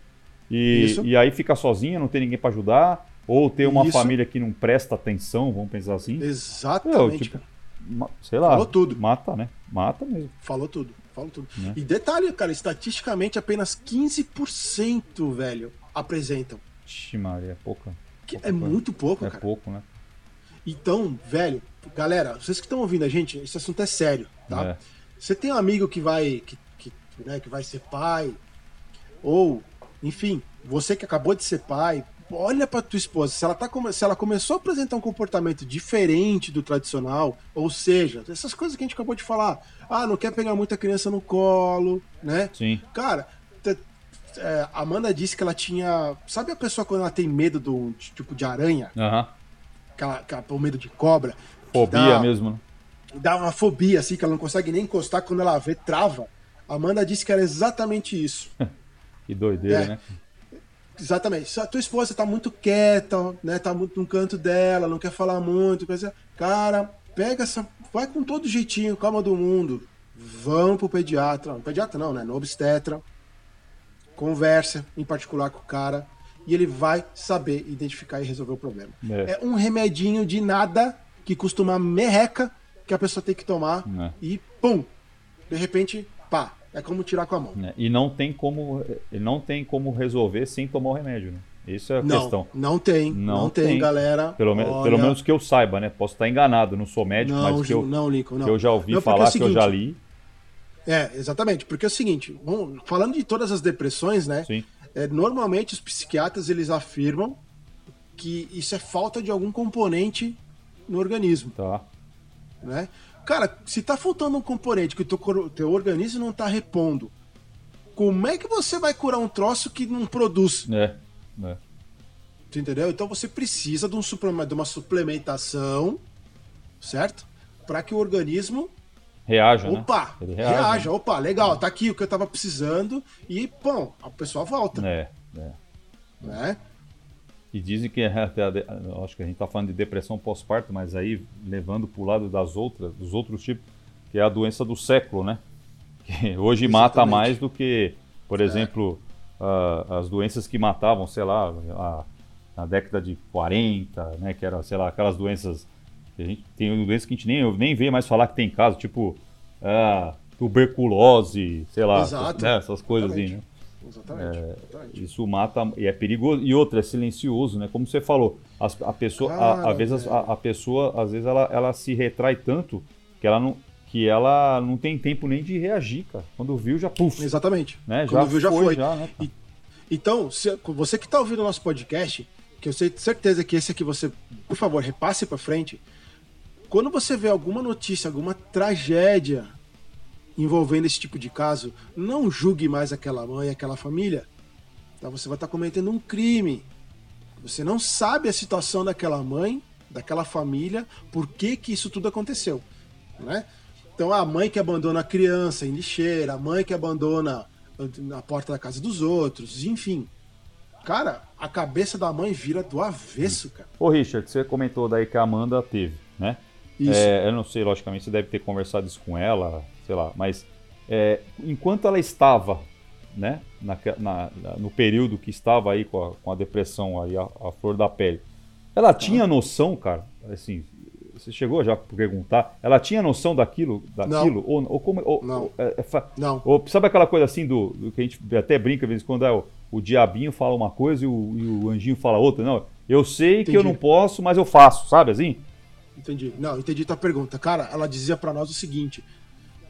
S3: E,
S2: Isso.
S3: e aí fica sozinha, não tem ninguém para ajudar, ou tem uma
S2: Isso.
S3: família que não presta atenção, vamos pensar assim.
S2: Exatamente.
S3: Meu, tipo, sei lá,
S2: Falou tudo.
S3: mata, né? Mata mesmo.
S2: Falou tudo. Falou tudo.
S3: Né?
S2: E detalhe, cara, estatisticamente apenas 15%, velho, apresentam.
S3: Ixi, Maria, é pouca. Pouca
S2: é
S3: coisa.
S2: muito pouco,
S3: É
S2: cara.
S3: pouco, né?
S2: Então, velho, galera, vocês que estão ouvindo a gente, esse assunto é sério, tá?
S3: É.
S2: Você tem um amigo que vai que, que, né, que vai ser pai, ou, enfim, você que acabou de ser pai, olha pra tua esposa, se ela, tá, se ela começou a apresentar um comportamento diferente do tradicional, ou seja, essas coisas que a gente acabou de falar, ah, não quer pegar muita criança no colo, né?
S3: Sim.
S2: Cara, é, a Amanda disse que ela tinha. Sabe a pessoa quando ela tem medo do tipo de aranha?
S3: Aham.
S2: Aquela, aquela, o medo de cobra?
S3: Fobia
S2: dá-
S3: mesmo, né?
S2: dá uma fobia, assim, que ela não consegue nem encostar quando ela vê, trava. Amanda disse que era exatamente isso. [LAUGHS]
S3: Que doideira,
S2: É.
S3: né?
S2: Exatamente. A tua esposa tá muito quieta, né? Tá muito no canto dela, não quer falar muito, coisa. Cara, pega essa. Vai com todo jeitinho, calma do mundo. Vão pro pediatra. No pediatra não, né? No obstetra. Conversa, em particular com o cara. E ele vai saber identificar e resolver o problema.
S3: É.
S2: É um remedinho de nada que custa uma merreca que a pessoa tem que tomar
S3: É.
S2: e pum! De repente, pá, é como tirar com a mão.
S3: né? E não tem como, não tem como resolver sem tomar o remédio, né? Isso é a
S2: Não,
S3: questão.
S2: não tem,
S3: Não
S2: não, tem,
S3: tem.
S2: galera.
S3: Pelo, me-
S2: Olha,
S3: pelo menos que eu saiba, né? Posso estar enganado, não sou médico,
S2: não,
S3: mas que eu,
S2: não, Lincoln, não.
S3: que eu já ouvi
S2: Não, porque
S3: falar,
S2: é o
S3: que eu já
S2: seguinte,
S3: li.
S2: É, exatamente, porque é o seguinte, vamos- falando de todas as depressões, né?
S3: Sim.
S2: É, normalmente os psiquiatras eles afirmam que isso é falta de algum componente no organismo,
S3: Tá.
S2: né? Cara, se tá faltando um componente que o teu, teu organismo não tá repondo, como é que você vai curar um troço que não produz?
S3: É. é.
S2: Tu entendeu? Então você precisa de, um de uma suplementação, certo? Para que o organismo
S3: Reaja, né?
S2: Opa! Reaja,
S3: reage, né?
S2: opa, legal, tá aqui o que eu tava precisando e, pô, a pessoa volta,
S3: É, é.
S2: né?
S3: E dizem que até a de- eu acho que a gente está falando de depressão pós-parto, mas aí levando para o lado das outras, dos outros tipos, que é a doença do século, né? Que hoje mata
S2: Exatamente.
S3: mais do que, por exemplo, a- as doenças que matavam, sei lá, a, na década de 40, né? Que era, sei lá, aquelas doenças a gente tem doenças que a gente nem, nem vê mais falar que tem caso, tipo ah, tuberculose, sei lá,
S2: Exato.
S3: essas, né, essas coisas
S2: Exatamente.
S3: né?
S2: Exatamente. exatamente.
S3: Isso mata e é perigoso. E outra, é silencioso, né? Como você falou, as- a, pessoa, a, às vezes
S2: velho.
S3: a, a pessoa, às vezes ela, ela se retrai tanto que ela não que ela não tem tempo nem de reagir, cara. Quando viu já puf,
S2: Exatamente.
S3: né?
S2: Quando
S3: já
S2: viu, já
S3: foi,
S2: foi.
S3: já, né?
S2: E- Então, se- você que tá ouvindo o nosso podcast, que eu sei de certeza que esse aqui você, por favor, repasse pra frente. Quando você vê alguma notícia, alguma tragédia envolvendo esse tipo de caso, não julgue mais aquela mãe, aquela família. Tá? Você vai estar cometendo um crime. Você não sabe a situação daquela mãe, daquela família, por que, que isso tudo aconteceu. Né? Então a mãe que abandona a criança em lixeira, a mãe que abandona na porta da casa dos outros, enfim. Cara, a cabeça da mãe vira do avesso, cara.
S3: Ô, Richard, você comentou daí que a Amanda teve, né?
S2: Isso.
S3: É, eu não sei, logicamente, você deve ter conversado isso com ela, sei lá, mas é, enquanto ela estava, né, na- na- no período que estava aí com a, com a depressão aí, a, a flor da pele, ela tinha noção, cara, assim, você chegou já a perguntar, ela tinha noção daquilo, daquilo, ou, ou como, ou-
S2: Não.
S3: ou- é- é
S2: Não.
S3: ou sabe aquela coisa assim do, do que a gente até brinca às vezes quando é o, o diabinho fala uma coisa e o, e o anjinho fala outra, não, eu sei que eu
S2: Entendi.
S3: não posso, mas eu faço, sabe assim?
S2: Entendi. Não, entendi tua pergunta. Cara, ela dizia pra nós o seguinte: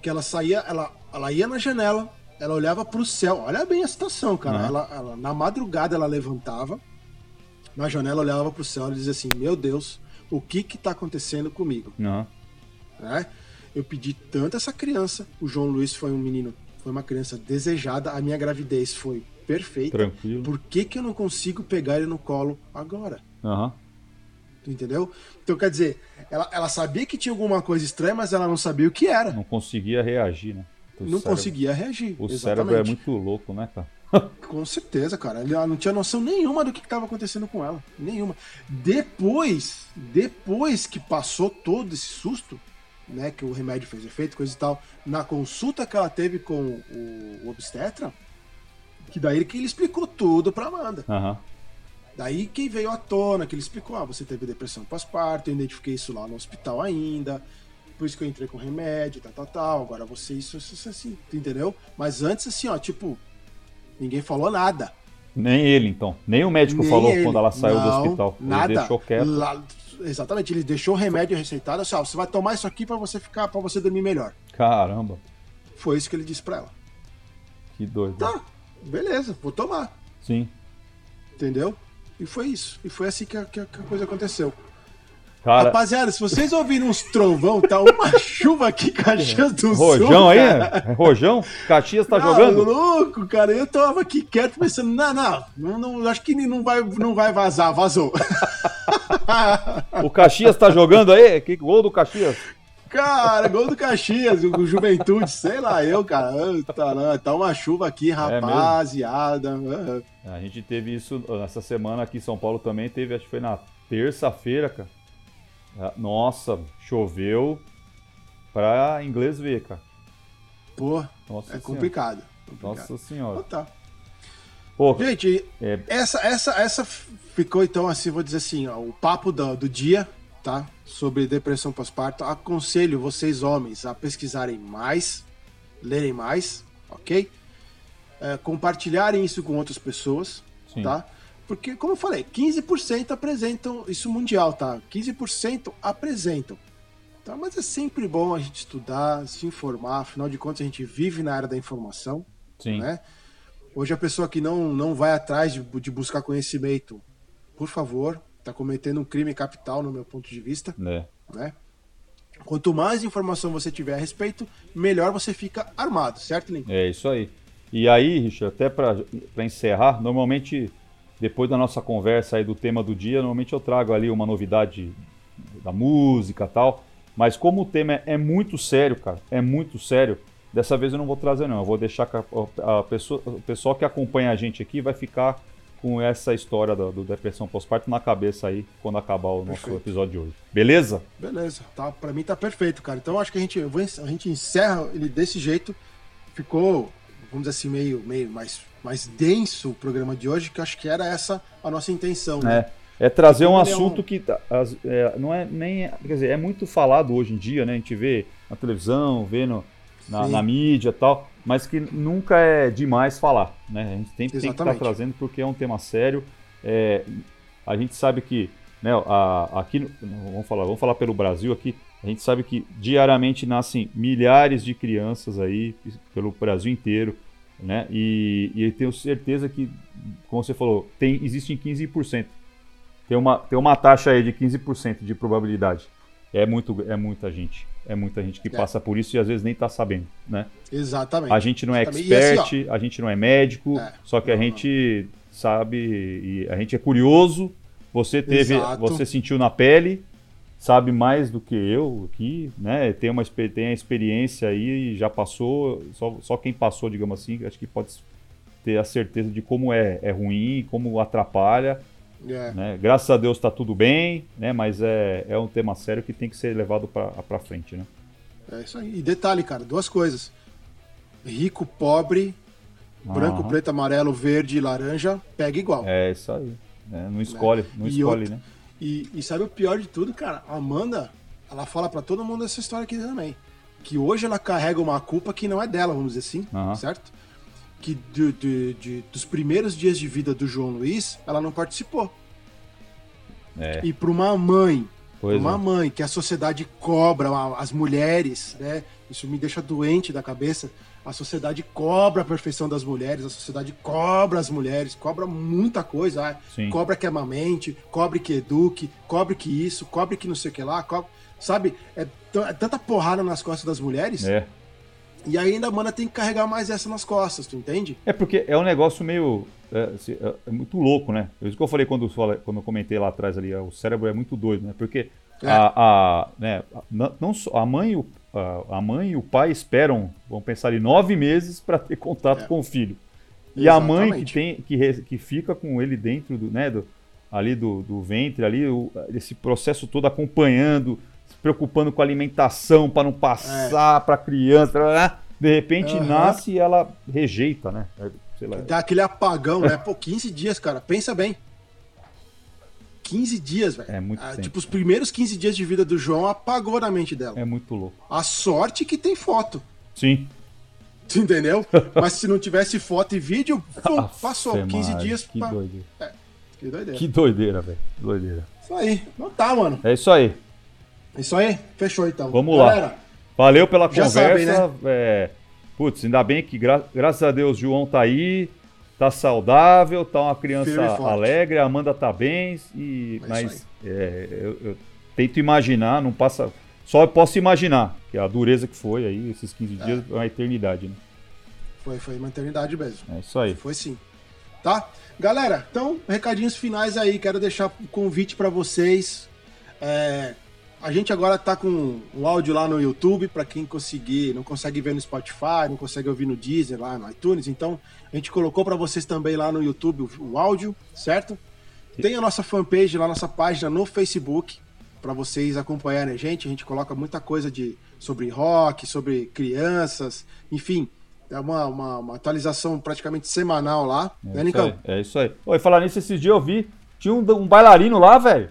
S2: que ela saía, ela, ela ia na janela, ela olhava pro céu. Olha bem a situação, cara.
S3: Uhum.
S2: Ela, ela- na madrugada ela levantava, na janela olhava pro céu e dizia assim: Meu Deus, o que que tá acontecendo comigo?
S3: Não.
S2: né? Eu pedi tanto essa criança. O João Luiz foi um menino, foi uma criança desejada. A minha gravidez foi perfeita.
S3: Tranquilo.
S2: Por que, que eu não consigo pegar ele no colo agora?
S3: Aham.
S2: Tu entendeu? Então quer dizer, ela, ela sabia que tinha alguma coisa estranha, mas ela não sabia o que era.
S3: Não conseguia reagir, né? O
S2: não
S3: cérebro-
S2: conseguia reagir.
S3: O
S2: Exatamente.
S3: cérebro é muito louco, né, cara? [LAUGHS]
S2: Com certeza, cara. Ela não tinha noção nenhuma do que estava acontecendo com ela. Nenhuma. Depois, depois que passou todo esse susto, né, que o remédio fez efeito, coisa e tal, na consulta que ela teve com o, o obstetra, que daí que ele explicou tudo pra Amanda.
S3: Aham.
S2: Daí que veio à tona, que ele explicou, ah, você teve depressão pós-parto, eu identifiquei isso lá no hospital ainda, por isso que eu entrei com remédio, tal, tal, tal, agora você isso, isso, isso, assim, entendeu? Mas antes, assim, ó, tipo, ninguém falou nada.
S3: Nem ele, então. Nem o médico
S2: Nem
S3: falou
S2: ele.
S3: quando ela saiu do
S2: Não,
S3: hospital. Ele
S2: Nada.
S3: deixou quieto.
S2: Lá- exatamente, ele deixou o remédio receitado, assim, ó, você vai tomar isso aqui pra você ficar, para você dormir melhor.
S3: Caramba,
S2: Foi isso que ele disse pra ela.
S3: que doido.
S2: Tá, beleza, vou tomar,
S3: Sim.
S2: entendeu? E foi isso. E foi assim que a, que a- coisa aconteceu.
S3: Cara,
S2: Rapaziada, se vocês ouvirem uns trovão, tá uma [LAUGHS] chuva aqui Caxias do Sul.
S3: Rojão aí? É Rojão? Caxias tá
S2: Ah,
S3: jogando?
S2: louco, cara. Eu tava aqui quieto pensando, não, não, não, não, acho que não vai, não vai vazar, vazou. [LAUGHS]
S3: O Caxias tá jogando aí? Que gol do Caxias?
S2: Cara, gol do Caxias, o Juventude, sei lá, eu, cara. Tá, tá uma chuva aqui, rapaziada.
S3: A gente teve isso essa semana aqui em São Paulo também. Teve, acho que foi na terça-feira, cara. Ah, Nossa, choveu pra inglês ver, cara.
S2: Pô,
S3: Nossa
S2: é
S3: senhora.
S2: complicado. complicado.
S3: Nossa senhora.
S2: Então tá.
S3: Pô,
S2: Gente,
S3: é,
S2: essa, essa, essa ficou então assim, vou dizer assim, ó, o papo do, do dia, tá? Sobre depressão pós-parto. Aconselho vocês, homens, a pesquisarem mais, lerem mais, ok? É, compartilharem isso com outras pessoas,
S3: Sim.
S2: tá? Porque, como eu falei, 15% apresentam isso mundial, tá? 15% apresentam. Tá? Mas é sempre bom a gente estudar, se informar, afinal de contas a gente vive na área da informação,
S3: Sim.
S2: né? Hoje a pessoa que não, não vai atrás de, de buscar conhecimento, por favor, está cometendo um crime capital no meu ponto de vista,
S3: É.
S2: né? Quanto mais informação você tiver a respeito, melhor você fica armado, certo, Link?
S3: É isso aí. E aí, Richard, até para encerrar, normalmente, depois da nossa conversa aí do tema do dia, normalmente eu trago ali uma novidade da música e tal. Mas como o tema é muito sério, cara, é muito sério, dessa vez eu não vou trazer não. Eu vou deixar que a, a pessoa, o pessoal que acompanha a gente aqui vai ficar com essa história do, do depressão pós-parto na cabeça aí quando acabar o nosso
S2: Perfeito.
S3: episódio de hoje. Beleza?
S2: Beleza, tá, pra mim tá perfeito, cara. Então acho que a gente, vou a gente encerra ele desse jeito. Ficou, vamos dizer assim, meio, meio mais, mais denso o programa de hoje, que acho que era essa a nossa intenção, né?
S3: É, é trazer um
S2: ele é
S3: assunto
S2: um-
S3: que tá- é, não é nem. Quer dizer, é muito falado hoje em dia, né? A gente vê na televisão, vê no- na, na mídia e tal, mas que nunca é demais falar, né? A gente sempre tem que estar
S2: Exatamente.
S3: trazendo porque é um tema sério. É, a gente sabe que, né, a- aqui, vamos falar, vamos falar pelo Brasil aqui, a gente sabe que diariamente nascem milhares de crianças aí pelo Brasil inteiro, né? E, e eu tenho certeza que, como você falou, tem, existem 15%. Tem uma, tem uma taxa aí de 15% de probabilidade. É, muito, é muita gente. É muita gente que
S2: É.
S3: passa por isso e às vezes nem tá sabendo, né?
S2: Exatamente.
S3: A gente não é
S2: Exatamente. E assim,
S3: expert, a gente não é médico,
S2: É.
S3: só que a
S2: Não,
S3: gente sabe e a gente é curioso. Você teve,
S2: Exato.
S3: você sentiu na pele, sabe mais do que eu aqui, né? Tem uma tem a experiência aí, já passou, só, só quem passou, digamos assim, acho que pode ter a certeza de como é, é ruim, como atrapalha,
S2: é,
S3: né? Graças a Deus está tudo bem, né? Mas é, é um tema sério que tem que ser levado para frente, né?
S2: é isso aí. E detalhe, cara, duas coisas. Rico, pobre, branco,
S3: Aham.
S2: preto, amarelo, verde e laranja, pega igual.
S3: É isso aí. né? Não escolhe, não
S2: E
S3: escolhe,
S2: outra-
S3: né?
S2: E, e sabe o pior de tudo, cara? A Amanda, ela fala pra todo mundo essa história aqui também. Que hoje ela carrega uma culpa que não é dela, vamos dizer assim,
S3: Aham.
S2: certo? Que do- do- de- dos primeiros dias de vida do João Luiz, ela não participou.
S3: É.
S2: E pra uma mãe, uma
S3: é.
S2: mãe que a sociedade cobra as mulheres, né? Isso me deixa doente da cabeça. A sociedade cobra a perfeição das mulheres, a sociedade cobra as mulheres, cobra muita coisa. ah,
S3: Sim.
S2: Cobra que amamente, cobre que eduque, cobre que isso, cobre que não sei o que lá, cobre- sabe? É, é tanta porrada nas costas das mulheres,
S3: É.
S2: e aí ainda a mana tem que carregar mais essa nas costas, tu entende?
S3: É porque é um negócio meio. É, se- é- é muito louco, né? É Isso que eu falei quando, quando eu comentei lá atrás ali, o cérebro é muito doido, né? Porque
S2: É.
S3: a, a, né, não- não só a mãe, e o, a, a mãe e o pai esperam, vamos pensar ali, nove meses para ter contato
S2: É.
S3: com o filho. E a mãe que
S2: Exatamente.
S3: tem que, que fica com ele dentro do, né, do, ali do, do ventre, ali, o- esse processo todo acompanhando, preocupando com a alimentação para não passar para a criança, blá, blá, de repente
S2: Aham.
S3: nasce e ela rejeita, né? É, Sei lá.
S2: Dá aquele apagão, né? Pô, 15 dias, cara. Pensa bem. 15 dias, velho.
S3: É muito
S2: Ah. Tipo, os primeiros 15 dias de vida do João apagou na mente dela.
S3: É muito louco.
S2: A sorte que tem foto.
S3: Sim.
S2: Entendeu? [LAUGHS] Mas se não tivesse foto e vídeo, pum,
S3: Aff,
S2: passou. 15
S3: Maria,
S2: dias.
S3: Que
S2: pá.
S3: doideira.
S2: Que doideira.
S3: Que doideira, velho. Doideira.
S2: Isso aí. Não tá, mano.
S3: É isso aí.
S2: Isso aí. Fechou então.
S3: Vamos lá.
S2: Galera,
S3: Valeu pela conversa.
S2: né?
S3: é, Putz, ainda bem que, gra- graças a Deus, João tá aí, tá saudável, tá uma criança alegre, a Amanda tá bem, e,
S2: É
S3: mas é, eu, eu tento imaginar, não passa. Só eu posso imaginar, que a dureza que foi aí, esses 15 dias, é uma eternidade, né?
S2: Foi, foi maternidade mesmo.
S3: É isso aí.
S2: Foi sim. Tá? Galera, então, recadinhos finais aí. Quero deixar um convite para vocês. É, a gente agora tá com o áudio lá no YouTube, para quem conseguir, não consegue ver no Spotify, não consegue ouvir no Deezer, lá no iTunes. Então, a gente colocou para vocês também lá no YouTube o, o áudio, certo? Tem a nossa fanpage lá, nossa página no Facebook, para vocês acompanharem a gente. A gente coloca muita coisa de, sobre rock, sobre crianças, enfim. É uma, uma, uma atualização praticamente semanal lá,
S3: É
S2: né,
S3: isso
S2: Nicão?
S3: aí. É isso aí. Oi, falar nisso, esses dias eu vi, tinha um, um bailarino lá, velho.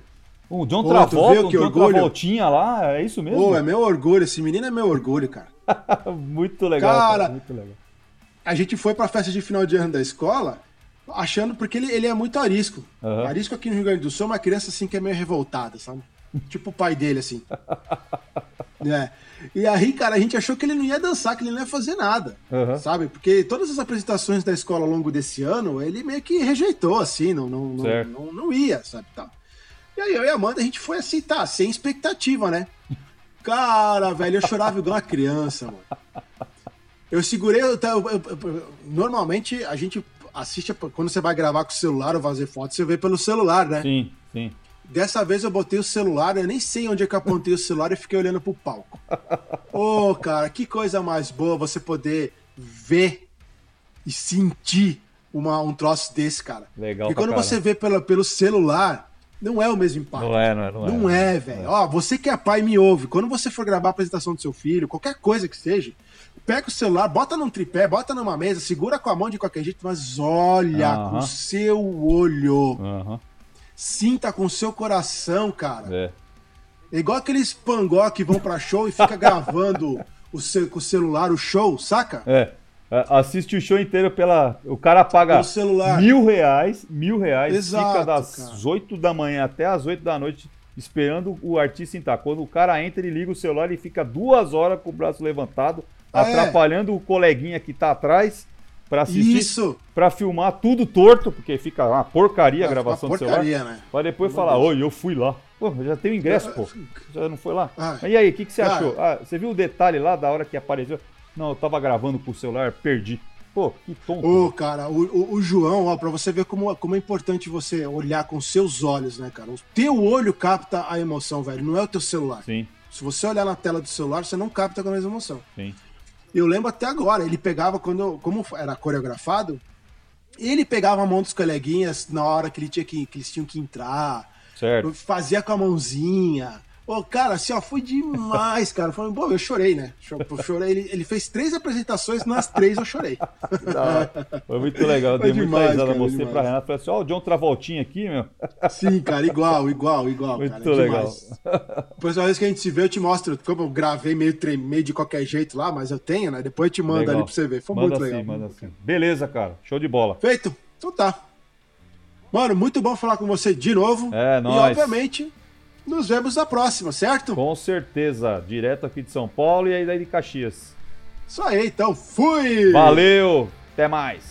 S3: Um John
S2: Pô,
S3: Travolta,
S2: que
S3: John? Travoltinha lá, é isso mesmo?
S2: Pô, é meu orgulho, esse menino é meu orgulho, cara. [LAUGHS]
S3: muito legal,
S2: Cara,
S3: muito legal.
S2: a gente foi pra festa de final de ano da escola achando, porque ele, ele é muito arisco.
S3: Aham.
S2: Arisco aqui no Rio Grande do Sul é uma criança assim que é meio revoltada, sabe? [LAUGHS] tipo o pai dele, assim. É. E aí, cara, a gente achou que ele não ia dançar, que ele não ia fazer nada.
S3: Aham.
S2: Sabe? Porque todas as apresentações da escola ao longo desse ano, ele meio que rejeitou, assim, não, não, não, não, não ia, sabe? Tal. E aí eu e a Amanda, a gente foi assim, tá, sem expectativa, né? Cara, velho, eu chorava igual uma criança, mano. Eu segurei. eu- eu- eu- normalmente a gente assiste quando você vai gravar com o celular ou fazer foto, você vê pelo celular, né?
S3: Sim, sim.
S2: Dessa vez eu botei o celular, eu nem sei onde é que eu apontei o celular e fiquei olhando pro palco. Ô, cara, que coisa mais boa você poder ver e sentir uma, um troço desse, cara.
S3: Legal
S2: E quando você vê pelo, pelo celular, não é o mesmo impacto.
S3: Não é, não é, não é.
S2: Não é, velho. Ó, você que é pai me ouve. Quando você for gravar a apresentação do seu filho, qualquer coisa que seja, pega o celular, bota num tripé, bota numa mesa, segura com a mão de qualquer jeito, mas olha com
S3: Aham.
S2: o seu olho.
S3: Aham,
S2: Sinta com o seu coração, cara.
S3: é.
S2: É igual aqueles pangó que vão pra show e fica [LAUGHS] gravando o seu, com o celular o show, saca?
S3: É. É, Assiste o show inteiro pela. O cara paga mil reais, mil reais,
S2: Exato,
S3: fica das
S2: cara.
S3: 8 da manhã até as 8 da noite esperando o artista entrar. Quando o cara entra, ele liga o celular, ele fica duas horas com o braço levantado,
S2: Ah, é?
S3: atrapalhando o coleguinha que tá atrás pra assistir,
S2: Isso!
S3: pra filmar tudo torto, porque fica uma porcaria a
S2: Uma
S3: gravação do
S2: porcaria,
S3: celular.
S2: né?
S3: Pra depois
S2: Meu
S3: falar,
S2: Deus.
S3: oi, eu fui lá. Pô, já tem o ingresso, pô. Já não foi lá?
S2: Ah,
S3: e aí, o que, que você
S2: cara.
S3: achou? Ah, você viu o detalhe lá da hora que apareceu? Não, eu tava gravando com o celular, perdi. Pô, que tonto.
S2: Ô, cara, o, o- o João, ó, pra você ver como, como é importante você olhar com seus olhos, né, cara? O teu olho capta a emoção, velho, não é o teu celular.
S3: Sim,
S2: Se você olhar na tela do celular, você não capta com a mesma emoção.
S3: sim.
S2: Eu lembro até agora, ele pegava quando, como era coreografado, ele pegava a mão dos coleguinhas na hora que, ele tinha que, que eles tinham que entrar,
S3: Certo.
S2: fazia com a mãozinha. Ô, cara, assim, ó, foi demais, cara. Falei, pô, eu chorei, né? Chorei. Ele, ele fez três apresentações, nas três eu chorei.
S3: Foi muito legal, eu
S2: Foi
S3: dei muita
S2: demais,
S3: risada.
S2: cara,
S3: Mostrei pra Renata, falei assim, ó, o John Travoltinha aqui, meu.
S2: Sim, cara, igual, igual, igual.
S3: Muito
S2: cara,
S3: legal.
S2: demais. Próxima vez que a gente se vê, eu te mostro. Como eu gravei meio, meio de qualquer jeito lá, mas eu tenho, né? Depois eu te mando
S3: Legal.
S2: ali pra você ver. Foi
S3: manda
S2: muito
S3: assim,
S2: legal.
S3: manda assim. Beleza, cara. Show de bola.
S2: Feito? Então tá. Mano, muito bom falar com você de novo.
S3: É,
S2: E
S3: nóis.
S2: obviamente, nos vemos na próxima, certo?
S3: Com certeza. Direto aqui de São Paulo e aí daí de Caxias.
S2: Isso aí, então. Fui!
S3: Valeu! Até mais!